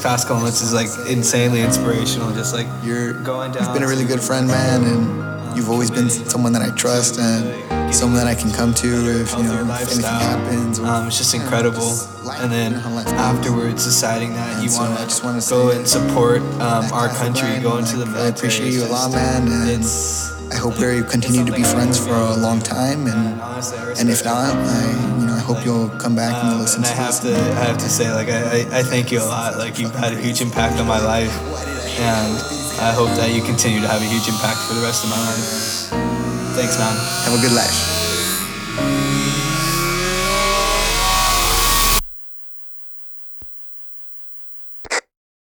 past couple months is like insanely inspirational. Just like You're going down. You've been a really good friend, man, and you've always been someone that I trust and someone that I can come to if you know if anything happens. Or, Um, it's just incredible. and then you know, how life goes. afterwards, deciding that you want wanna go and support um, our country, go into the military. I appreciate you a lot, man, and It's I hope we continue to be friends for a long time, and and if not. I you know I hope you'll come back and Um, listen and I to have this. to, I have to say, like, I, I thank you a lot. Like, you've had a huge impact on my life, and I hope that you continue to have a huge impact for the rest of my life. Thanks, man. Have a good life.